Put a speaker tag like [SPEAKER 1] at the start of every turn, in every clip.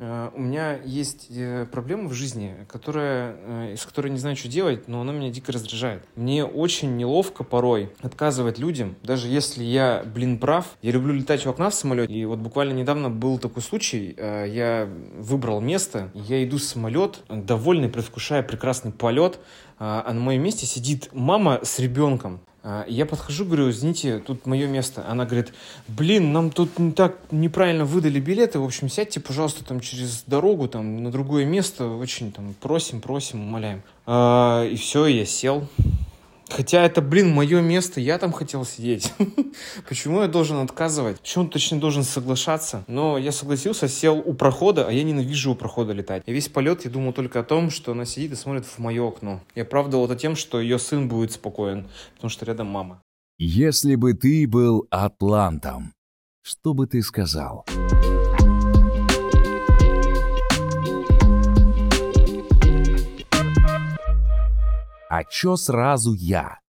[SPEAKER 1] Э, у меня есть э, проблема в жизни, которая, э, с которой не знаю, что делать, но она меня дико раздражает. Мне очень неловко порой отказывать людям, даже если я, блин, прав. Я люблю летать у окна в самолете, и вот буквально недавно был такой случай. Я выбрал место, я иду в самолет, довольный, предвкушая прекрасный полет, а на моем месте сидит мама с ребенком. А, я подхожу, говорю, извините, тут мое место. Она говорит, блин, нам тут не так неправильно выдали билеты, в общем, сядьте, пожалуйста, там через дорогу, там, на другое место, очень там просим, просим, умоляем. А, и все, я сел. Хотя это, блин, мое место, я там хотел сидеть. Почему я должен отказывать? Почему он точно должен соглашаться? Но я согласился, сел у прохода, а я ненавижу у прохода летать. И весь полет я думал только о том, что она сидит и смотрит в мое окно. Я оправдывал это тем, что ее сын будет спокоен, потому что рядом мама.
[SPEAKER 2] Если бы ты был атлантом, что бы ты сказал? А чё сразу я?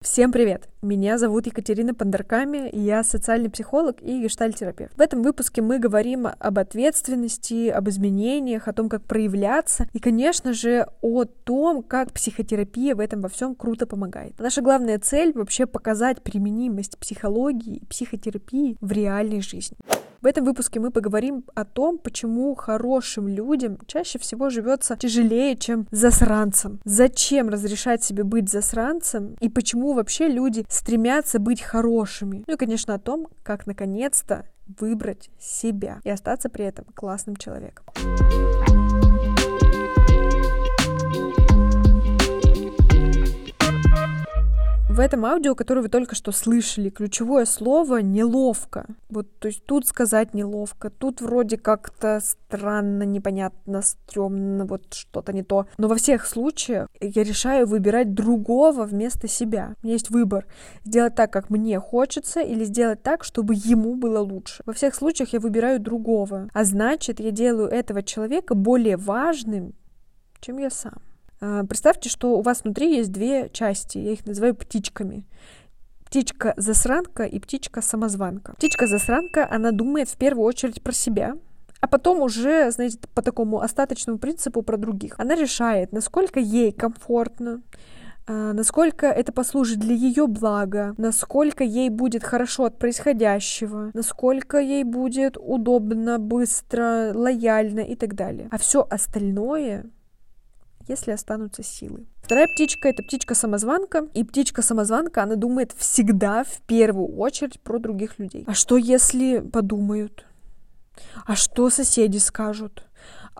[SPEAKER 3] Всем привет! Меня зовут Екатерина Пандарками, я социальный психолог и гештальтерапевт. В этом выпуске мы говорим об ответственности, об изменениях, о том, как проявляться и, конечно же, о том, как психотерапия в этом во всем круто помогает. Наша главная цель вообще показать применимость психологии и психотерапии в реальной жизни. В этом выпуске мы поговорим о том, почему хорошим людям чаще всего живется тяжелее, чем засранцам. Зачем разрешать себе быть засранцем и почему вообще люди стремятся быть хорошими. Ну и, конечно, о том, как наконец-то выбрать себя и остаться при этом классным человеком. В этом аудио, которое вы только что слышали, ключевое слово «неловко». Вот, то есть тут сказать неловко, тут вроде как-то странно, непонятно, стрёмно, вот что-то не то. Но во всех случаях я решаю выбирать другого вместо себя. У меня есть выбор. Сделать так, как мне хочется, или сделать так, чтобы ему было лучше. Во всех случаях я выбираю другого. А значит, я делаю этого человека более важным, чем я сам. А, представьте, что у вас внутри есть две части, я их называю птичками. Птичка-засранка и птичка-самозванка. Птичка-засранка, она думает в первую очередь про себя, а потом уже, знаете, по такому остаточному принципу про других. Она решает, насколько ей комфортно, а, насколько это послужит для ее блага, насколько ей будет хорошо от происходящего, насколько ей будет удобно, быстро, лояльно и так далее. А все остальное если останутся силы. Вторая птичка — это птичка-самозванка. И птичка-самозванка, она думает всегда в первую очередь про других людей. А что, если подумают? А что соседи скажут?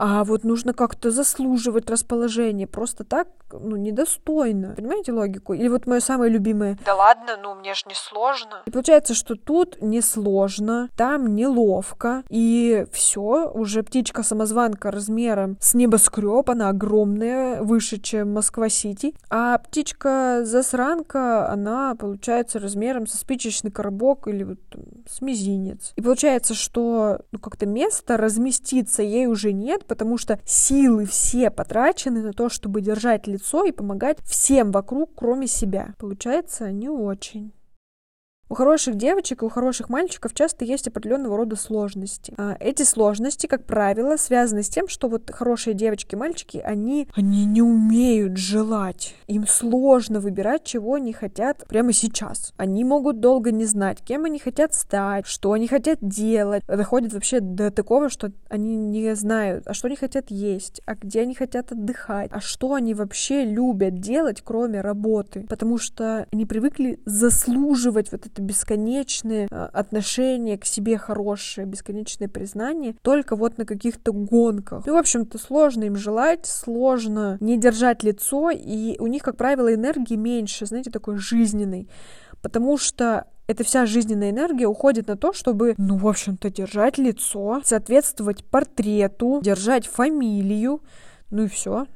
[SPEAKER 3] А вот нужно как-то заслуживать расположение. Просто так, ну, недостойно. Понимаете логику? Или вот мое самое любимое.
[SPEAKER 4] Да ладно, ну, мне ж не сложно.
[SPEAKER 3] И получается, что тут несложно, там неловко. И все, уже птичка-самозванка размером с небоскреб, она огромная, выше, чем Москва-Сити. А птичка-засранка, она получается размером со спичечный коробок или вот там, с мизинец. И получается, что ну, как-то место разместиться ей уже нет, потому что силы все потрачены на то, чтобы держать лицо и помогать всем вокруг, кроме себя. Получается не очень. У хороших девочек и у хороших мальчиков часто есть определенного рода сложности. А эти сложности, как правило, связаны с тем, что вот хорошие девочки и мальчики, они, они не умеют желать. Им сложно выбирать, чего они хотят прямо сейчас. Они могут долго не знать, кем они хотят стать, что они хотят делать. Доходит вообще до такого, что они не знают, а что они хотят есть, а где они хотят отдыхать, а что они вообще любят делать, кроме работы. Потому что они привыкли заслуживать вот это это бесконечные а, отношения к себе хорошие, бесконечное признание, только вот на каких-то гонках. И, в общем-то, сложно им желать, сложно не держать лицо, и у них, как правило, энергии меньше, знаете, такой жизненной, потому что эта вся жизненная энергия уходит на то, чтобы, ну, в общем-то, держать лицо, соответствовать портрету, держать фамилию, ну и все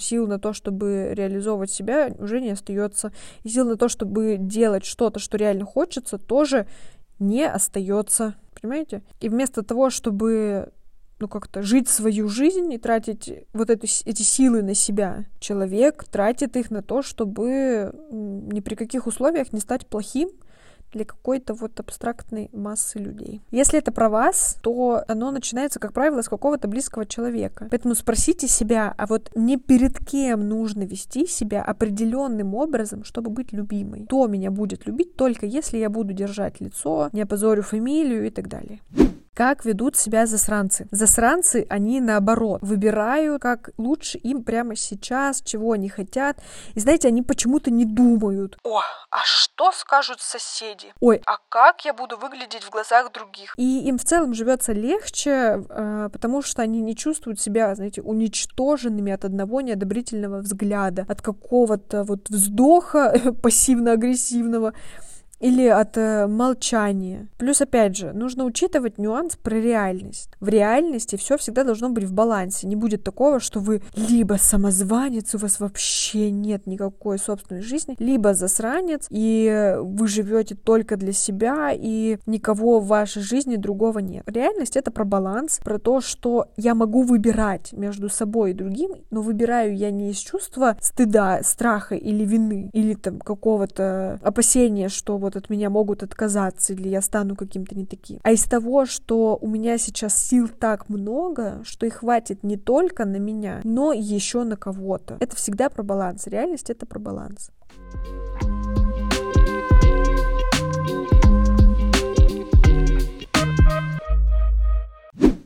[SPEAKER 3] сил на то, чтобы реализовывать себя, уже не остается. И сил на то, чтобы делать что-то, что реально хочется, тоже не остается. Понимаете? И вместо того, чтобы ну, как-то жить свою жизнь и тратить вот эту, эти силы на себя. Человек тратит их на то, чтобы ни при каких условиях не стать плохим, для какой-то вот абстрактной массы людей. Если это про вас, то оно начинается, как правило, с какого-то близкого человека. Поэтому спросите себя, а вот не перед кем нужно вести себя определенным образом, чтобы быть любимой? Кто меня будет любить только если я буду держать лицо, не опозорю фамилию и так далее как ведут себя засранцы. Засранцы, они наоборот, выбирают, как лучше им прямо сейчас, чего они хотят. И знаете, они почему-то не думают.
[SPEAKER 4] О, а что скажут соседи?
[SPEAKER 3] Ой,
[SPEAKER 4] А как я буду выглядеть в глазах других?
[SPEAKER 3] И им в целом живется легче, э, потому что они не чувствуют себя, знаете, уничтоженными от одного неодобрительного взгляда, от какого-то вот вздоха пассивно-агрессивного или от э, молчания. Плюс, опять же, нужно учитывать нюанс про реальность. В реальности все всегда должно быть в балансе. Не будет такого, что вы либо самозванец, у вас вообще нет никакой собственной жизни, либо засранец, и вы живете только для себя, и никого в вашей жизни другого нет. Реальность это про баланс, про то, что я могу выбирать между собой и другим, но выбираю я не из чувства стыда, страха или вины, или там какого-то опасения, что вот от меня могут отказаться, или я стану каким-то не таким. А из того, что у меня сейчас сил так много, что их хватит не только на меня, но еще на кого-то. Это всегда про баланс. Реальность — это про баланс.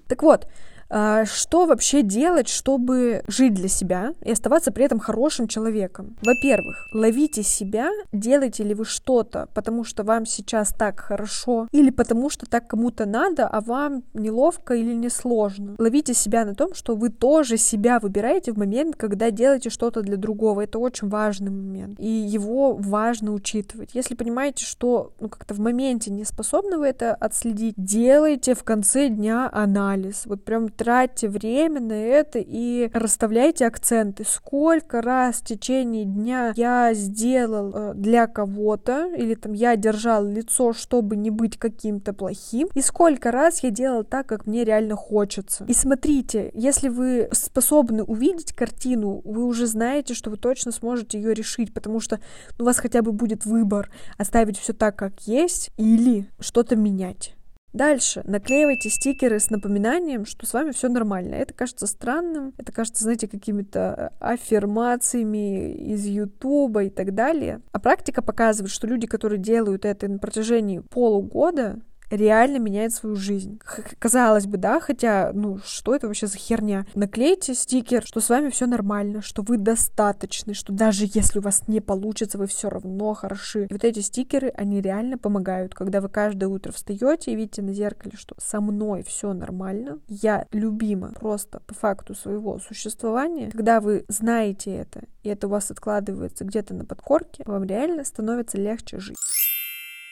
[SPEAKER 3] Так вот, что вообще делать, чтобы жить для себя и оставаться при этом хорошим человеком? Во-первых, ловите себя, делаете ли вы что-то, потому что вам сейчас так хорошо, или потому что так кому-то надо, а вам неловко или не сложно. Ловите себя на том, что вы тоже себя выбираете в момент, когда делаете что-то для другого. Это очень важный момент, и его важно учитывать. Если понимаете, что ну, как-то в моменте не способны вы это отследить, делайте в конце дня анализ. Вот прям тратьте время на это и расставляйте акценты. Сколько раз в течение дня я сделал э, для кого-то, или там я держал лицо, чтобы не быть каким-то плохим, и сколько раз я делал так, как мне реально хочется. И смотрите, если вы способны увидеть картину, вы уже знаете, что вы точно сможете ее решить, потому что у вас хотя бы будет выбор оставить все так, как есть, или что-то менять. Дальше наклеивайте стикеры с напоминанием, что с вами все нормально. Это кажется странным, это кажется, знаете, какими-то э, аффирмациями из Ютуба и так далее. А практика показывает, что люди, которые делают это на протяжении полугода, реально меняет свою жизнь. Казалось бы, да, хотя, ну, что это вообще за херня? Наклейте стикер, что с вами все нормально, что вы достаточны, что даже если у вас не получится, вы все равно хороши. И вот эти стикеры, они реально помогают, когда вы каждое утро встаете и видите на зеркале, что со мной все нормально, я любима просто по факту своего существования. Когда вы знаете это, и это у вас откладывается где-то на подкорке, вам реально становится легче жить.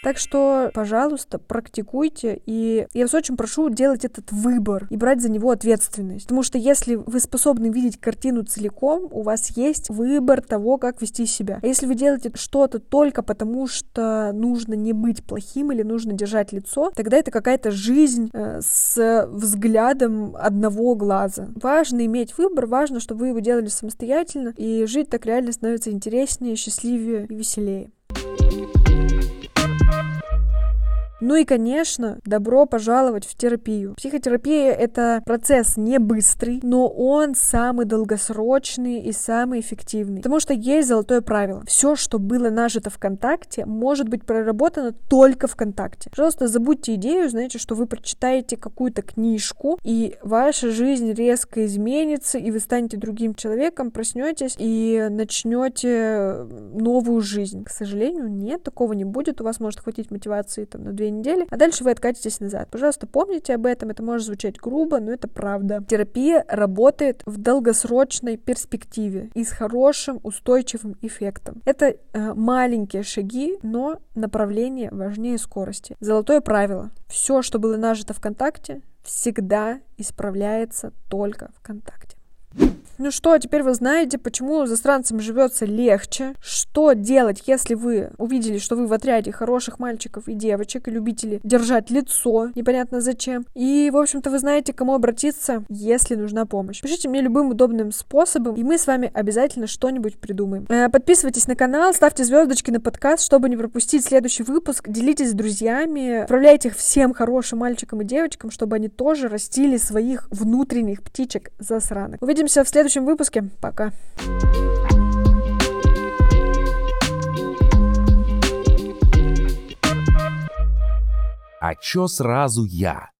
[SPEAKER 3] Так что, пожалуйста, практикуйте. И я вас очень прошу делать этот выбор и брать за него ответственность. Потому что если вы способны видеть картину целиком, у вас есть выбор того, как вести себя. А если вы делаете что-то только потому, что нужно не быть плохим или нужно держать лицо, тогда это какая-то жизнь э, с взглядом одного глаза. Важно иметь выбор, важно, чтобы вы его делали самостоятельно, и жить так реально становится интереснее, счастливее и веселее. Ну и, конечно, добро пожаловать в терапию. Психотерапия — это процесс не быстрый, но он самый долгосрочный и самый эффективный. Потому что есть золотое правило. Все, что было нажито ВКонтакте, может быть проработано только ВКонтакте. Пожалуйста, забудьте идею, знаете, что вы прочитаете какую-то книжку, и ваша жизнь резко изменится, и вы станете другим человеком, проснетесь и начнете новую жизнь. К сожалению, нет, такого не будет. У вас может хватить мотивации там на две две недели, а дальше вы откатитесь назад. Пожалуйста, помните об этом, это может звучать грубо, но это правда. Терапия работает в долгосрочной перспективе и с хорошим устойчивым эффектом. Это э, маленькие шаги, но направление важнее скорости. Золотое правило. Все, что было нажито ВКонтакте, всегда исправляется только ВКонтакте. Ну что, теперь вы знаете, почему застранцам живется легче, что делать, если вы увидели, что вы в отряде хороших мальчиков и девочек, и любители держать лицо, непонятно зачем. И, в общем-то, вы знаете, к кому обратиться, если нужна помощь. Пишите мне любым удобным способом, и мы с вами обязательно что-нибудь придумаем. Э, подписывайтесь на канал, ставьте звездочки на подкаст, чтобы не пропустить следующий выпуск, делитесь с друзьями, отправляйте их всем хорошим мальчикам и девочкам, чтобы они тоже растили своих внутренних птичек-засранок. Увидимся в следующем выпуске. Пока.
[SPEAKER 2] А чё сразу я?